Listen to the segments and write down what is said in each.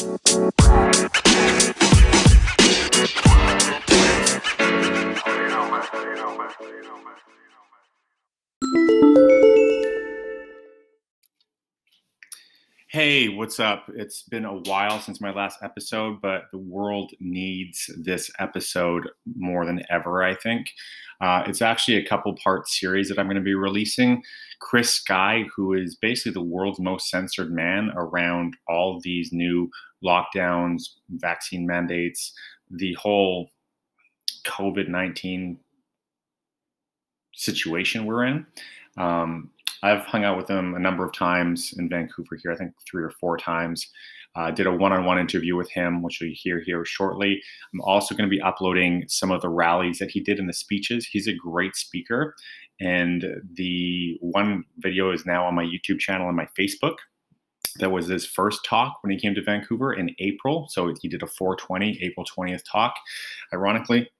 Bye. Hey, what's up? It's been a while since my last episode, but the world needs this episode more than ever, I think. Uh, it's actually a couple part series that I'm going to be releasing. Chris Sky, who is basically the world's most censored man around all these new lockdowns, vaccine mandates, the whole COVID 19 situation we're in. Um, I've hung out with him a number of times in Vancouver here, I think three or four times. Uh, did a one-on-one interview with him, which you'll hear here shortly. I'm also going to be uploading some of the rallies that he did in the speeches. He's a great speaker, and the one video is now on my YouTube channel and my Facebook. That was his first talk when he came to Vancouver in April. So he did a 420 April 20th talk, ironically.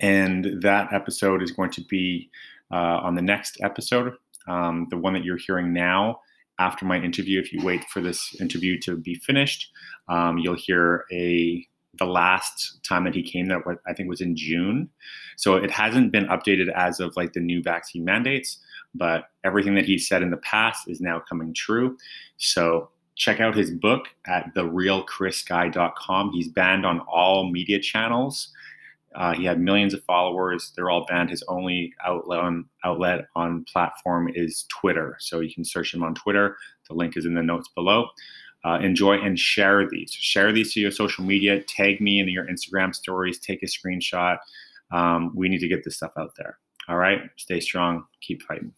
And that episode is going to be uh, on the next episode um, the one that you're hearing now after my interview. If you wait for this interview to be finished, um, you'll hear a the last time that he came that I think was in June. So it hasn't been updated as of like the new vaccine mandates, but everything that he said in the past is now coming true. So check out his book at therealchrissky.com. He's banned on all media channels. Uh, he had millions of followers. They're all banned. His only outlet on outlet on platform is Twitter. So you can search him on Twitter. The link is in the notes below. Uh, enjoy and share these. Share these to your social media. Tag me in your Instagram stories. Take a screenshot. Um, we need to get this stuff out there. All right. Stay strong. Keep fighting.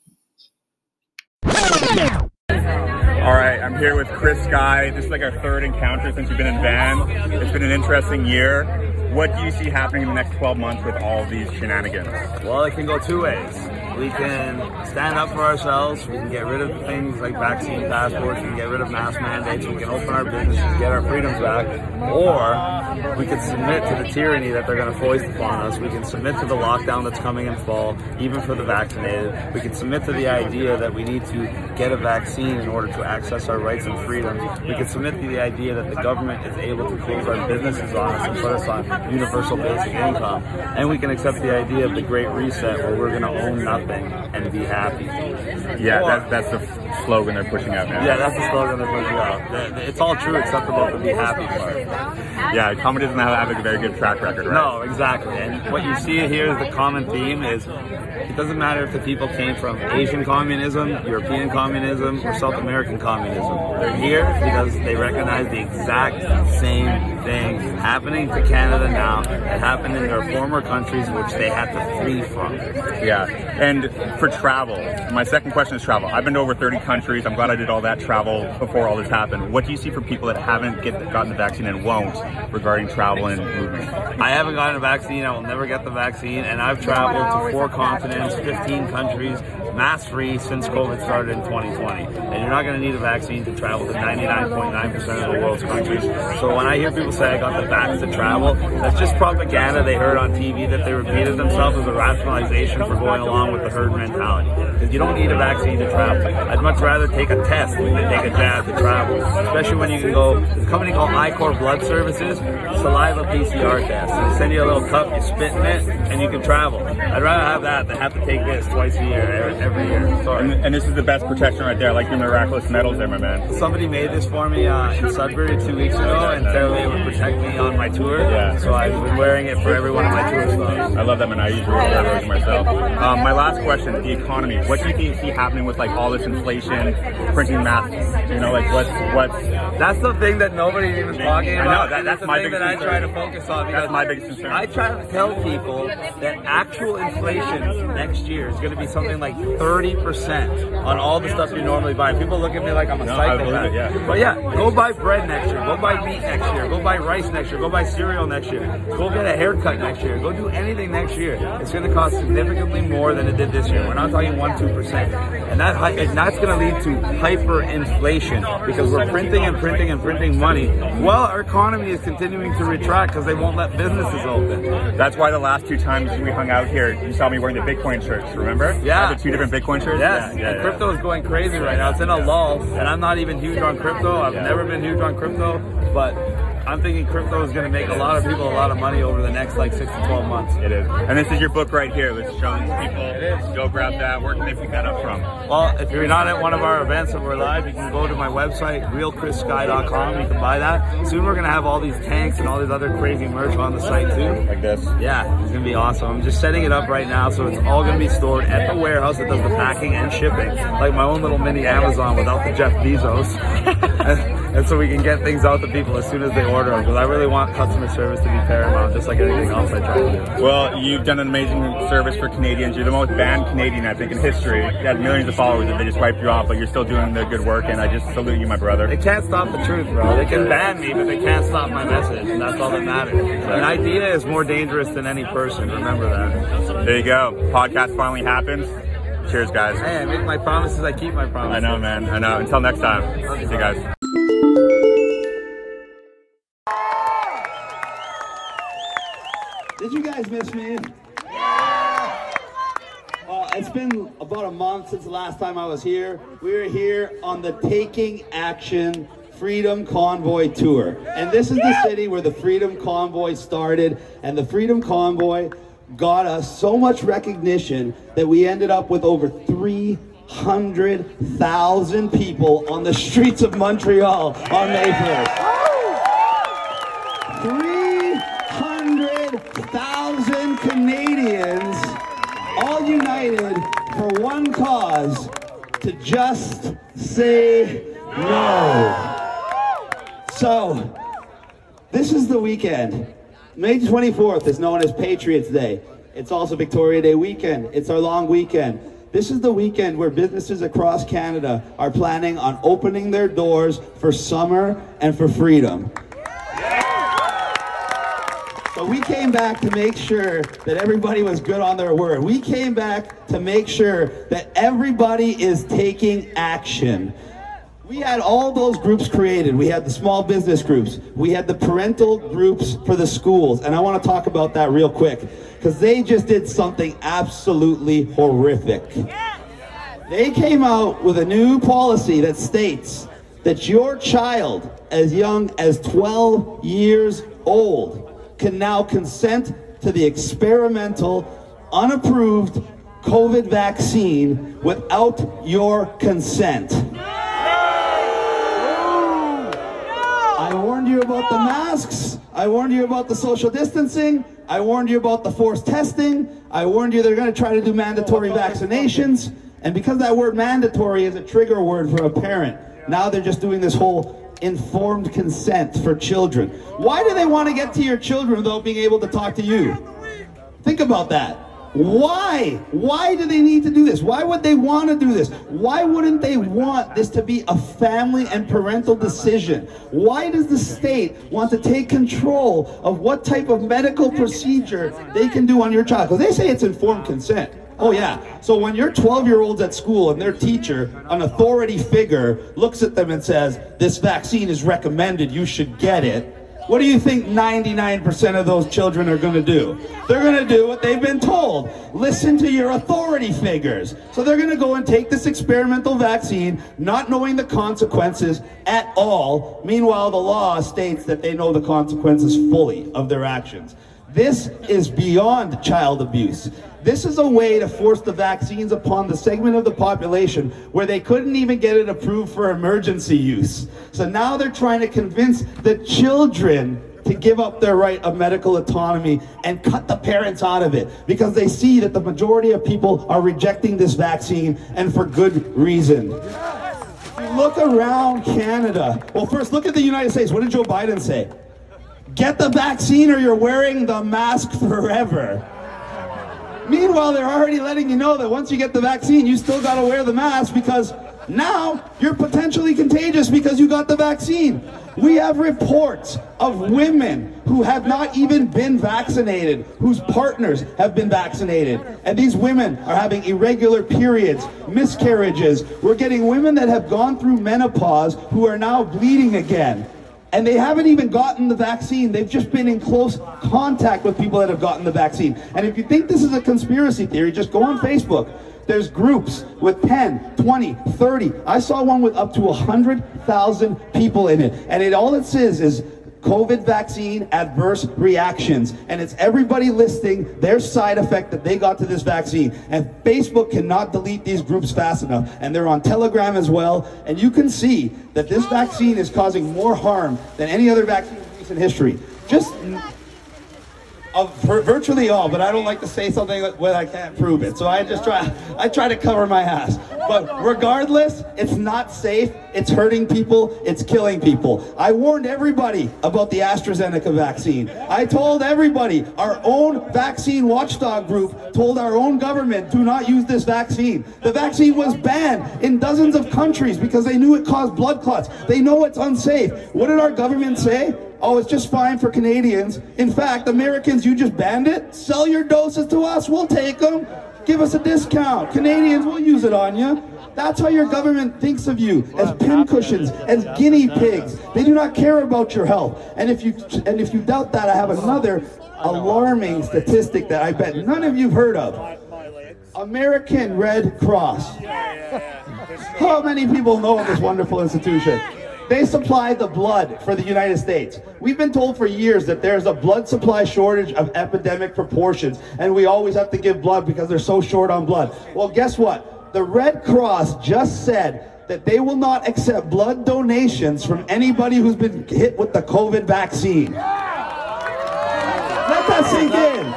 All right, I'm here with Chris Sky. This is like our third encounter since we've been in Van. It's been an interesting year. What do you see happening in the next 12 months with all these shenanigans? Well, it can go two ways. We can stand up for ourselves. We can get rid of things like vaccine passports. We can get rid of mask mandates. We can open our businesses, get our freedoms back. Or we can submit to the tyranny that they're going to foist upon us. We can submit to the lockdown that's coming in fall, even for the vaccinated. We can submit to the idea that we need to get a vaccine in order to access our rights and freedoms. We can submit to the idea that the government is able to close our businesses on us and put us on universal basic income. And we can accept the idea of the Great Reset where we're going to own nothing and be happy. Yeah, that, that's the slogan they're pushing out now. Yeah, that's the slogan they're pushing out. It's all true except about the be happy part. Yeah, comedy doesn't have a very good track record, right? No, exactly. And what you see here is the common theme is it doesn't matter if the people came from Asian communism, European communism, or South American communism. They're here because they recognize the exact same thing happening to Canada now that happened in their former countries which they had to flee from. Yeah, and for travel, my second question is travel. I've been to over 30 countries. I'm glad I did all that travel before all this happened. What do you see for people that haven't get, gotten the vaccine and won't regarding travel and movement? I haven't gotten a vaccine. I will never get the vaccine, and I've traveled to four continents, 15 countries, mask free since COVID started in 2020. And you're not going to need a vaccine to travel to 99.9% of the world's countries. So when I hear people say I got the vax to travel, that's just propaganda they heard on TV that they repeated themselves as a rationalization for going along with the herd mentality. Because you don't need a vaccine to travel. I'd much rather take a test than take a jab to travel. Especially when you can go, there's a company called I-Corps Blood Services, saliva PCR test. They send you a little cup, you spit in it, and you can travel. I'd rather have that than have to take this twice a year, every year. Sorry. And, and this is the best protection right there, like your miraculous medals there, my man. Somebody made this for me uh, in Sudbury two weeks ago and said it would protect me on my tour. Yeah. So I've been wearing it for every one of my tour stops. I love them and I usually wear those myself. Um, my last question, the economy. What do you think see happening with like all this inflation, printing masks? You know, like what's what's That's the thing that nobody's even talking about. I know, that, that's the my thing biggest that I try to focus on. That's my biggest concern. I try to tell people that actual inflation next year is going to be something like 30% on all the stuff you normally buy. People look at me like I'm a No, psychopath. yeah. But yeah, go buy bread next year. Go buy meat next year. Go buy rice next year. Go buy cereal next year. Go get a haircut next year. Go do anything next year. It's going to cost significantly more than it did this year. We're not talking 1 2%. And, that, and that's going to lead to hyperinflation because we're printing and printing and printing money while our economy is continuing to retract because they won't let businesses open. That's why the last two times we hung out here, you saw me wearing the Bitcoin shirts. Remember? Yeah. The two different Bitcoin shirts? Yes, yeah, yeah, crypto is going crazy right now. It's in a lull, and I'm not even huge on crypto. I've never been huge on crypto, but I'm thinking crypto is going to make a lot of people a lot of money over the next like six to 12 months. It is. And this is your book right here. Let's show people. It is. Go grab that. Where can they pick that up from? Well, if you're not at one of our events and we're live, you can go to my website, realchrissky.com. You can buy that. Soon we're going to have all these tanks and all these other crazy merch on the site too. Like this? Yeah, it's going to be awesome. I'm just setting it up right now so it's all going to be stored at the warehouse that does the packing and shipping. Like my own little mini Amazon without the Jeff Bezos. and so we can get things out to people as soon as they order them. Because I really want customer service to be paramount, just like anything else I try to do. Well, you've done an amazing service for Canadians. You're the most banned Canadian, I think, in history. You had millions of followers, and they just wiped you off, but you're still doing the good work, and I just salute you, my brother. They can't stop the truth, bro. They can ban me, but they can't stop my message, and that's all that matters. An idea is more dangerous than any person. Remember that. There you go. Podcast finally happens. Cheers, guys. Hey, I make my promises. I keep my promises. I know, man. I know. Until next time. See you guys. Miss me? Yeah! Uh, it's been about a month since the last time I was here. We were here on the Taking Action Freedom Convoy Tour. And this is the city where the Freedom Convoy started. And the Freedom Convoy got us so much recognition that we ended up with over 300,000 people on the streets of Montreal on May 1st. 300,000 Canadians all united for one cause to just say no. So, this is the weekend. May 24th is known as Patriots Day. It's also Victoria Day weekend. It's our long weekend. This is the weekend where businesses across Canada are planning on opening their doors for summer and for freedom. So we came back to make sure that everybody was good on their word. We came back to make sure that everybody is taking action. We had all those groups created. We had the small business groups. We had the parental groups for the schools. And I want to talk about that real quick because they just did something absolutely horrific. They came out with a new policy that states that your child, as young as 12 years old, can now consent to the experimental, unapproved COVID vaccine without your consent. I warned you about the masks. I warned you about the social distancing. I warned you about the forced testing. I warned you they're going to try to do mandatory vaccinations. And because that word mandatory is a trigger word for a parent, now they're just doing this whole informed consent for children. Why do they want to get to your children without being able to talk to you? Think about that. Why? Why do they need to do this? Why would they want to do this? Why wouldn't they want this to be a family and parental decision? Why does the state want to take control of what type of medical procedure they can do on your child? Because they say it's informed consent. Oh yeah. So when your 12 year olds at school and their teacher, an authority figure, looks at them and says, this vaccine is recommended, you should get it. What do you think 99% of those children are going to do? They're going to do what they've been told. Listen to your authority figures. So they're going to go and take this experimental vaccine, not knowing the consequences at all. Meanwhile, the law states that they know the consequences fully of their actions. This is beyond child abuse. This is a way to force the vaccines upon the segment of the population where they couldn't even get it approved for emergency use. So now they're trying to convince the children to give up their right of medical autonomy and cut the parents out of it because they see that the majority of people are rejecting this vaccine and for good reason. Look around Canada. Well, first, look at the United States. What did Joe Biden say? Get the vaccine or you're wearing the mask forever. Meanwhile, they're already letting you know that once you get the vaccine, you still got to wear the mask because now you're potentially contagious because you got the vaccine. We have reports of women who have not even been vaccinated, whose partners have been vaccinated. And these women are having irregular periods, miscarriages. We're getting women that have gone through menopause who are now bleeding again and they haven't even gotten the vaccine. They've just been in close contact with people that have gotten the vaccine. And if you think this is a conspiracy theory, just go on Facebook. There's groups with 10, 20, 30. I saw one with up to 100,000 people in it. And it all it says is COVID vaccine adverse reactions. And it's everybody listing their side effect that they got to this vaccine. And Facebook cannot delete these groups fast enough. And they're on Telegram as well. And you can see that this vaccine is causing more harm than any other vaccine in recent history. Just virtually all, but I don't like to say something when I can't prove it. So I just try, I try to cover my ass. But regardless, it's not safe. It's hurting people. It's killing people. I warned everybody about the AstraZeneca vaccine. I told everybody, our own vaccine watchdog group told our own government, do not use this vaccine. The vaccine was banned in dozens of countries because they knew it caused blood clots. They know it's unsafe. What did our government say? Oh, it's just fine for Canadians. In fact, Americans, you just banned it. Sell your doses to us. We'll take them. Give us a discount. Canadians, we'll use it on you. That's how your government thinks of you, as pincushions, as guinea pigs. They do not care about your health. And if you and if you doubt that, I have another alarming statistic that I bet none of you've heard of. American Red Cross. How many people know of this wonderful institution? They supply the blood for the United States. We've been told for years that there's a blood supply shortage of epidemic proportions, and we always have to give blood because they're so short on blood. Well, guess what? The Red Cross just said that they will not accept blood donations from anybody who's been hit with the COVID vaccine. Let that sink in.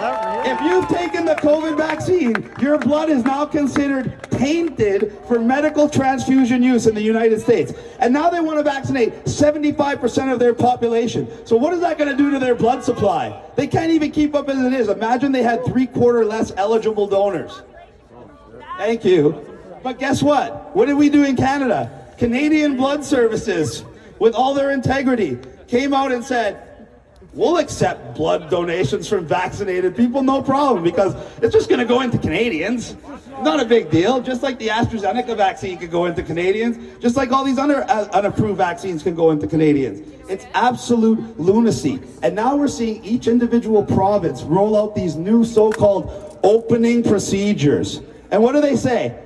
If you've taken the COVID vaccine, your blood is now considered tainted for medical transfusion use in the United States. And now they want to vaccinate 75% of their population. So what is that going to do to their blood supply? They can't even keep up as it is. Imagine they had three quarter less eligible donors. Thank you. But guess what? What did we do in Canada? Canadian Blood Services, with all their integrity, came out and said, We'll accept blood donations from vaccinated people, no problem, because it's just going to go into Canadians. Not a big deal. Just like the AstraZeneca vaccine could go into Canadians, just like all these other uh, unapproved vaccines can go into Canadians. It's absolute lunacy. And now we're seeing each individual province roll out these new so-called opening procedures. And what do they say?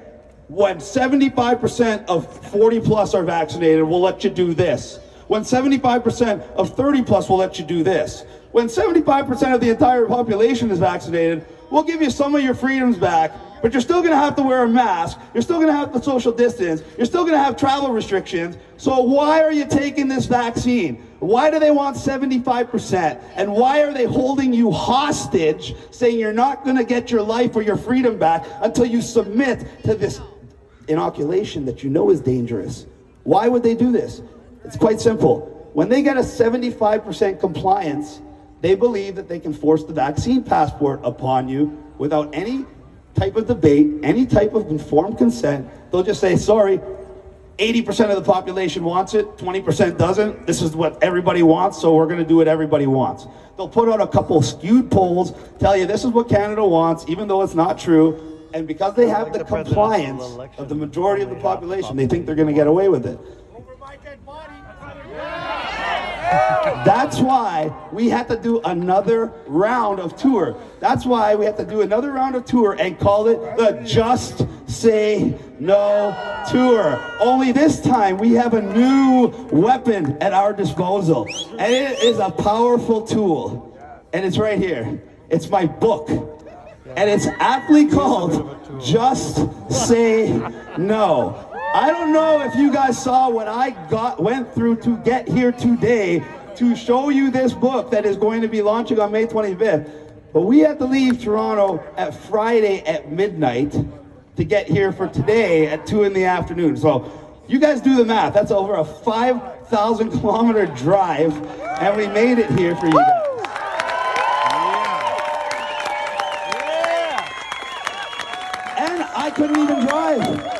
When 75% of 40 plus are vaccinated, we'll let you do this. When 75% of 30 plus will let you do this. When 75% of the entire population is vaccinated, we'll give you some of your freedoms back, but you're still going to have to wear a mask. You're still going to have the social distance. You're still going to have travel restrictions. So why are you taking this vaccine? Why do they want 75%? And why are they holding you hostage, saying you're not going to get your life or your freedom back until you submit to this inoculation that you know is dangerous? Why would they do this? It's quite simple. When they get a 75% compliance, they believe that they can force the vaccine passport upon you without any type of debate, any type of informed consent. They'll just say, sorry, 80% of the population wants it, 20% doesn't. This is what everybody wants, so we're going to do what everybody wants. They'll put out a couple skewed polls, tell you this is what Canada wants, even though it's not true. And because they have the compliance of the majority of the population, they think they're going to get away with it. That's why we had to do another round of tour. That's why we had to do another round of tour and call it the Just Say No Tour. Only this time we have a new weapon at our disposal. And it is a powerful tool. And it's right here. It's my book. And it's aptly called Just Say No. I don't know if you guys saw what I got went through to get here today to show you this book that is going to be launching on May 25th. But we have to leave Toronto at Friday at midnight to get here for today at 2 in the afternoon. So you guys do the math. That's over a 5,000 kilometer drive, and we made it here for you guys. And I couldn't even drive.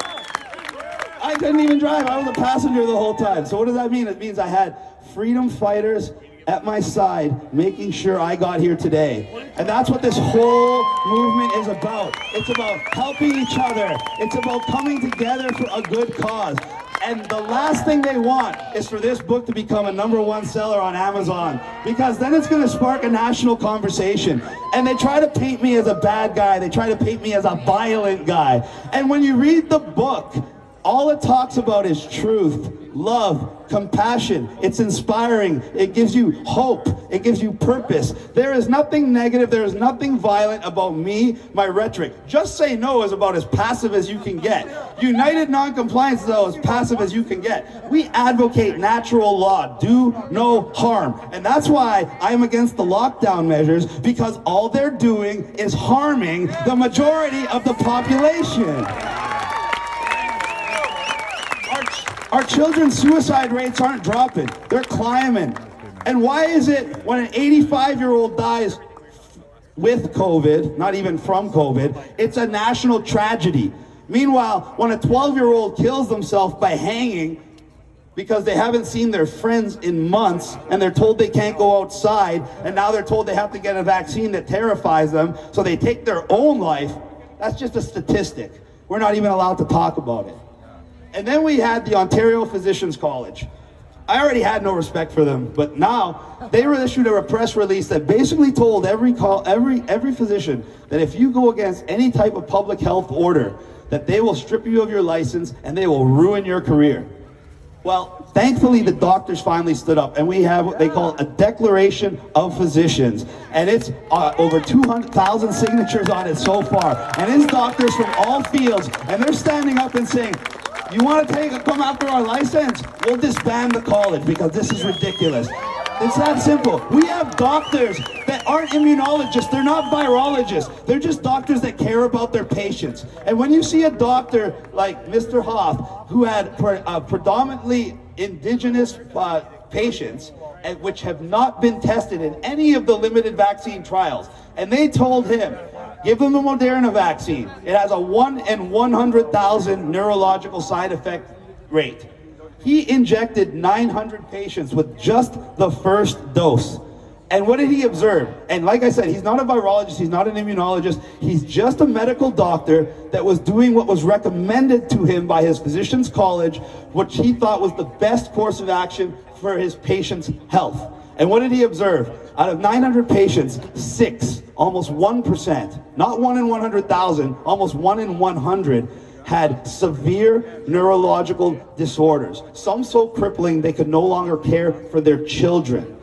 I couldn't even drive. I was a passenger the whole time. So what does that mean? It means I had freedom fighters at my side, making sure I got here today. And that's what this whole movement is about. It's about helping each other. It's about coming together for a good cause. And the last thing they want is for this book to become a number one seller on Amazon because then it's going to spark a national conversation. And they try to paint me as a bad guy, they try to paint me as a violent guy. And when you read the book, all it talks about is truth, love, compassion. It's inspiring. It gives you hope. It gives you purpose. There is nothing negative. There is nothing violent about me, my rhetoric. Just say no is about as passive as you can get. United Noncompliance is about as passive as you can get. We advocate natural law. Do no harm. And that's why I'm against the lockdown measures because all they're doing is harming the majority of the population. Our, children's suicide rates aren't dropping, they're climbing. And why is it when an 85 year old dies with COVID, not even from COVID, it's a national tragedy? Meanwhile, when a 12 year old kills themselves by hanging because they haven't seen their friends in months and they're told they can't go outside and now they're told they have to get a vaccine that terrifies them, so they take their own life, that's just a statistic. We're not even allowed to talk about it. And then we had the Ontario Physicians College. I already had no respect for them, but now they were issued a press release that basically told every call, every every physician that if you go against any type of public health order, that they will strip you of your license and they will ruin your career. Well, thankfully the doctors finally stood up, and we have what they call a declaration of physicians, and it's uh, over 200,000 signatures on it so far, and it's doctors from all fields, and they're standing up and saying, you want to take come after our license? We'll disband the college because this is ridiculous. It's that simple. We have doctors that aren't immunologists. They're not virologists. They're just doctors that care about their patients. And when you see a doctor like Mr. Hoffe, who had pre- uh, predominantly indigenous uh, patients, and which have not been tested in any of the limited vaccine trials, and they told him, Give them the Moderna vaccine. It has a 1 in 100,000 neurological side effect rate. He injected 900 patients with just the first dose. And what did he observe? And like I said, he's not a virologist, he's not an immunologist, he's just a medical doctor that was doing what was recommended to him by his physician's college, which he thought was the best course of action for his patient's health. And what did he observe? Out of 900 patients, six, almost 1%, not one in 100,000, almost one in 100, had severe neurological disorders. Some so crippling they could no longer care for their children.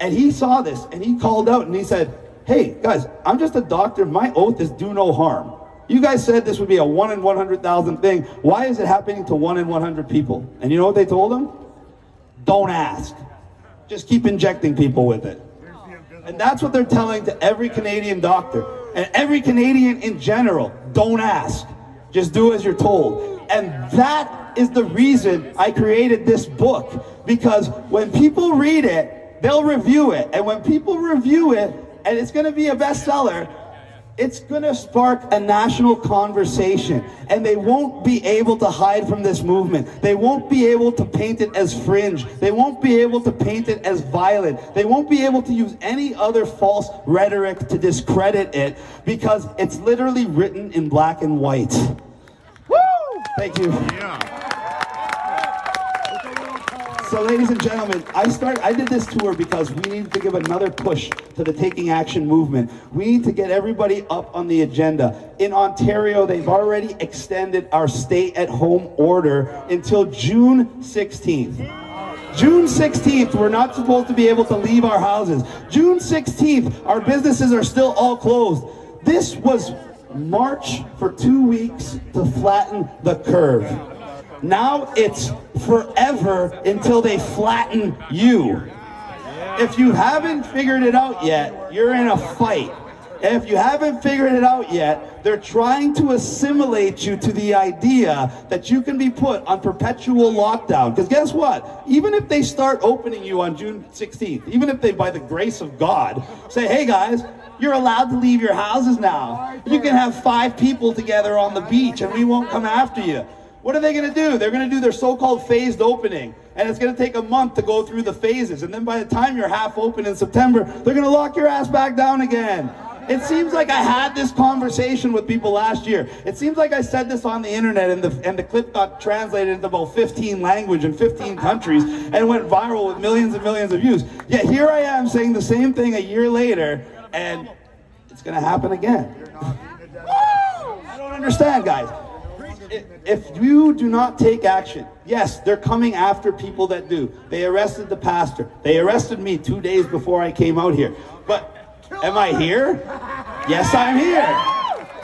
And he saw this and he called out and he said, Hey, guys, I'm just a doctor. My oath is do no harm. You guys said this would be a 1 in 100,000 thing. Why is it happening to 1 in 100 people? And you know what they told him? Don't ask. Just keep injecting people with it. And that's what they're telling to every Canadian doctor and every Canadian in general. Don't ask. Just do as you're told. And that is the reason I created this book. Because when people read it, they'll review it. And when people review it, and it's going to be a bestseller, it's going to spark a national conversation and they won't be able to hide from this movement. They won't be able to paint it as fringe. They won't be able to paint it as violent. They won't be able to use any other false rhetoric to discredit it because it's literally written in black and white. Woo! Thank you. Yeah. So, ladies and gentlemen, I start. I did this tour because we need to give another push to the Taking Action movement. We need to get everybody up on the agenda. In Ontario, they've already extended our stay-at-home order until June 16th. June 16th, we're not supposed to be able to leave our houses. June 16th, our businesses are still all closed. This was March for two weeks to flatten the curve. Now it's forever until they flatten you. If you haven't figured it out yet, you're in a fight. If you haven't figured it out yet, they're trying to assimilate you to the idea that you can be put on perpetual lockdown. Because guess what? Even if they start opening you on June 16th, even if they, by the grace of God, say, hey guys, you're allowed to leave your houses now. You can have five people together on the beach and we won't come after you. What are they going to do? They're going to do their so-called phased opening, and it's going to take a month to go through the phases. And then by the time you're half open in September, they're going to lock your ass back down again. It seems like I had this conversation with people last year. It seems like I said this on the internet and the, and the clip got translated into about 15 languages in 15 countries and went viral with millions and millions of views. Yet here I am saying the same thing a year later and it's going to happen again. I don't understand, guys. If you do not take action, yes, they're coming after people that do. They arrested the pastor. They arrested me two days before I came out here. But am I here? Yes, I'm here.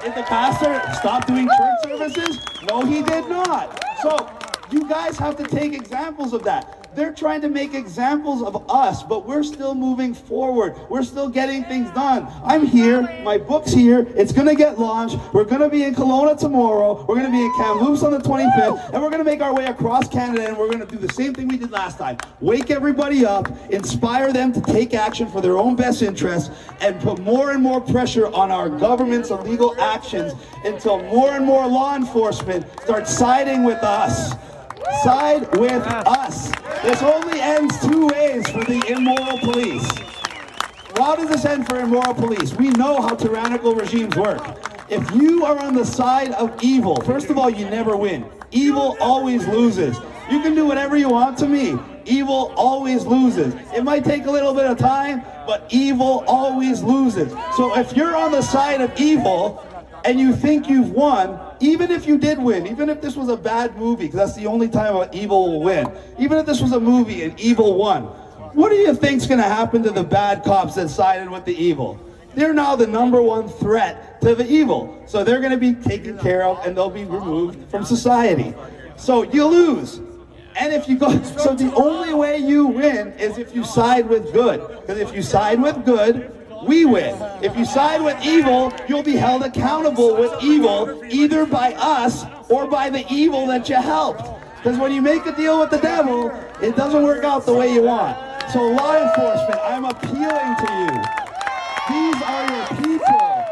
Did the pastor stop doing church services? No, he did not. So you guys have to take examples of that. They're trying to make examples of us, but we're still moving forward. We're still getting things done. I'm here. My book's here. It's going to get launched. We're going to be in Kelowna tomorrow. We're going to be in Kamloops on the 25th. And we're going to make our way across Canada and we're going to do the same thing we did last time. Wake everybody up, inspire them to take action for their own best interests, and put more and more pressure on our government's illegal actions until more and more law enforcement starts siding with us. Side with us. This only ends two ways for the immoral police. How does this end for immoral police? We know how tyrannical regimes work. If you are on the side of evil, first of all, you never win. Evil always loses. You can do whatever you want to me. Evil always loses. It might take a little bit of time, but evil always loses. So if you're on the side of evil and you think you've won, even if you did win, even if this was a bad movie, because that's the only time an evil will win, even if this was a movie and evil won, what do you think's going to happen to the bad cops that sided with the evil? They're now the number one threat to the evil. So they're going to be taken care of and they'll be removed from society. So you lose. And if you go, so the only way you win is if you side with good. Because if you side with good, we win. If you side with evil, you'll be held accountable with evil, either by us or by the evil that you helped. Because when you make a deal with the devil, it doesn't work out the way you want. So law enforcement, I'm appealing to you. These are your people.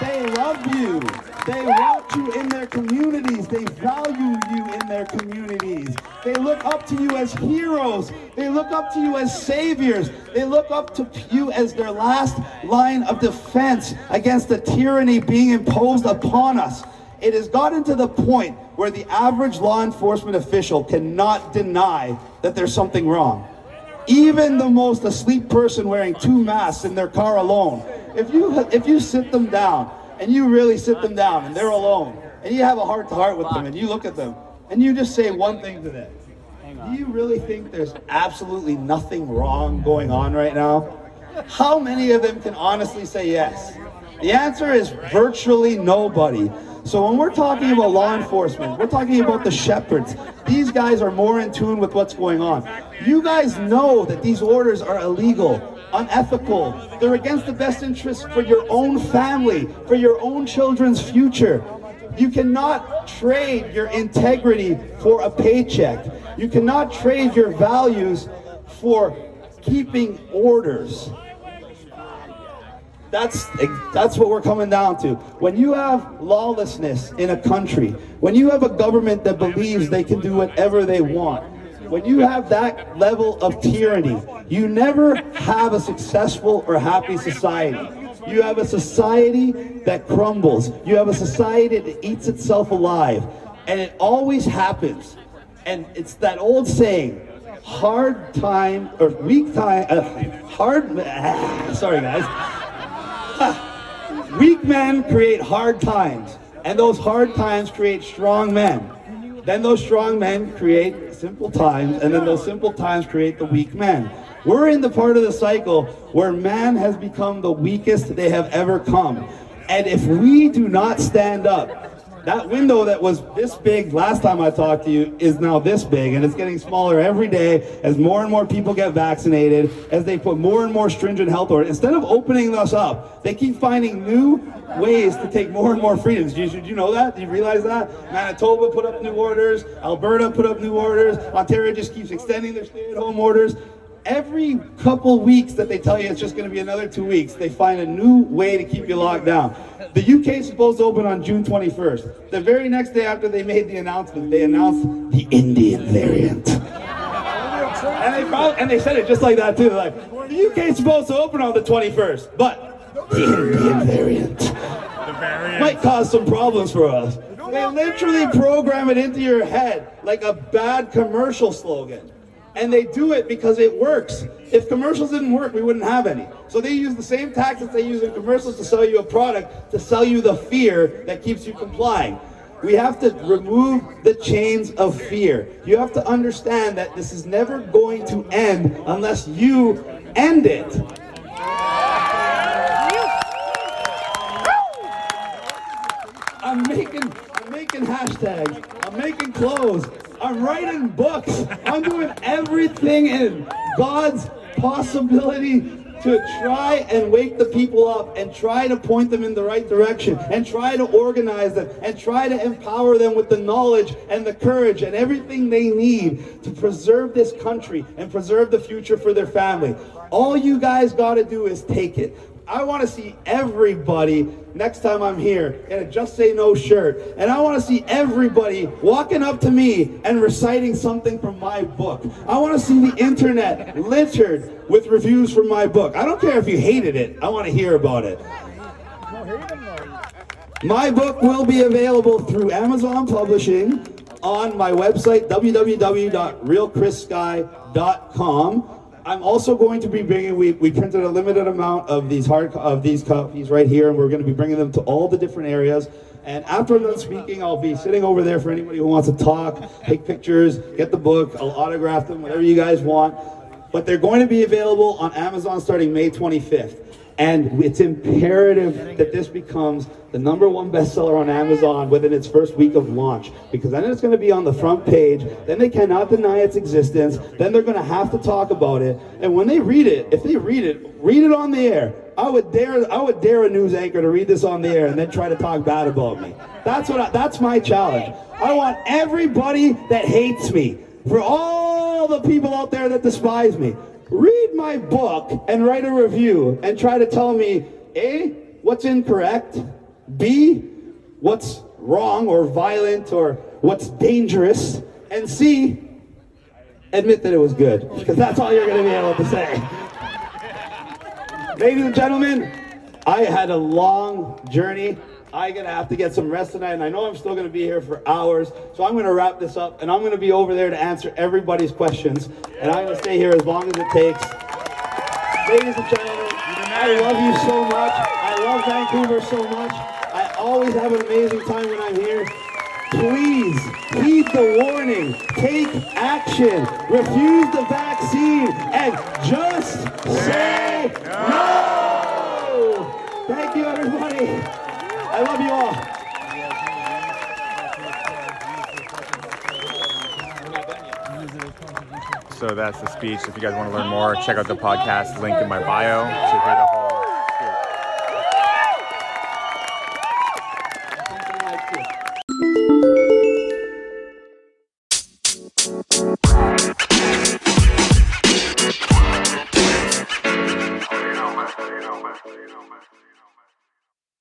They love you. They want you in their communities. They value you in their communities. They look up to you as heroes. They look up to you as saviors. They look up to you as their last line of defense against the tyranny being imposed upon us. It has gotten to the point where the average law enforcement official cannot deny that there's something wrong. Even the most asleep person wearing two masks in their car alone, if you if you sit them down and you really sit them down and they're alone and you have a heart to heart with them and you look at them and you just say one thing to them. Do you really think there's absolutely nothing wrong going on right now? How many of them can honestly say yes? The answer is virtually nobody. So when we're talking about law enforcement, we're talking about the shepherds. These guys are more in tune with what's going on. You guys know that these orders are illegal, unethical. They're against the best interest for your own family, for your own children's future. You cannot trade your integrity for a paycheck. You cannot trade your values for keeping orders. That's that's what we're coming down to. When you have lawlessness in a country, when you have a government that believes they can do whatever they want, when you have that level of tyranny, you never have a successful or happy society. You have a society that crumbles. You have a society that eats itself alive. And it always happens. And it's that old saying, hard time or weak time, uh, hard, sorry guys. Weak men create hard times, and those hard times create strong men. Then those strong men create simple times, and then those simple times create the weak men. We're in the part of the cycle where man has become the weakest they have ever come. And if we do not stand up, that window that was this big last time I talked to you is now this big, and it's getting smaller every day as more and more people get vaccinated, as they put more and more stringent health orders. Instead of opening us up, they keep finding new ways to take more and more freedoms. Did you, you know that? Do you realize that? Manitoba put up new orders, Alberta put up new orders, Ontario just keeps extending their stay-at-home orders every couple weeks that they tell you it's just going to be another two weeks, they find a new way to keep you locked down. The UK is supposed to open on June 21st. The very next day after they made the announcement, they announced the Indian variant. And they, probably, and they said it just like that too. They're like, the UK is supposed to open on the 21st, but The Indian variant. Might cause some problems for us. They literally program it into your head like a bad commercial slogan. And they do it because it works. If commercials didn't work, we wouldn't have any. So they use the same tactics they use in commercials to sell you a product, to sell you the fear that keeps you complying. We have to remove the chains of fear. You have to understand that this is never going to end unless you end it. I'm making I'm making hashtags. I'm making clothes. I'm writing books. I'm doing everything in God's possibility to try and wake the people up and try to point them in the right direction and try to organize them and try to empower them with the knowledge and the courage and everything they need to preserve this country and preserve the future for their family. All you guys got to do is take it. I want to see everybody next time I'm here in a Just Say No shirt. And I want to see everybody walking up to me and reciting something from my book. I want to see the internet littered with reviews from my book. I don't care if you hated it, I want to hear about it. My book will be available through Amazon Publishing on my website, www.realchrissky.com. I'm also going to be bringing. We, we printed a limited amount of these hard of these copies right here, and we're going to be bringing them to all the different areas. And after I'm done speaking, I'll be sitting over there for anybody who wants to talk, take pictures, get the book. I'll autograph them, whatever you guys want. But they're going to be available on Amazon starting May 25th. And it's imperative that this becomes the number one bestseller on Amazon within its first week of launch. Because then it's going to be on the front page. Then they cannot deny its existence. Then they're going to have to talk about it. And when they read it, if they read it, read it on the air. I would dare, I would dare a news anchor to read this on the air and then try to talk bad about me. That's what. I, that's my challenge. I want everybody that hates me, for all the people out there that despise me, read my book and write a review and try to tell me A, what's incorrect, B, what's wrong or violent or what's dangerous, and C, admit that it was good. Because that's all you're going to be able to say. Ladies and gentlemen, I had a long journey. I'm gonna have to get some rest tonight, and I know I'm still gonna be here for hours. So I'm gonna wrap this up, and I'm gonna be over there to answer everybody's questions, and I'm gonna stay here as long as it takes. Ladies and gentlemen, I love you so much. I love Vancouver so much. I always have an amazing time when I'm here. Please heed the warning, take action, refuse the vaccine, and just say no. Thank you, everybody. I love you all. So that's the speech. If you guys want to learn more, check out the podcast link in my bio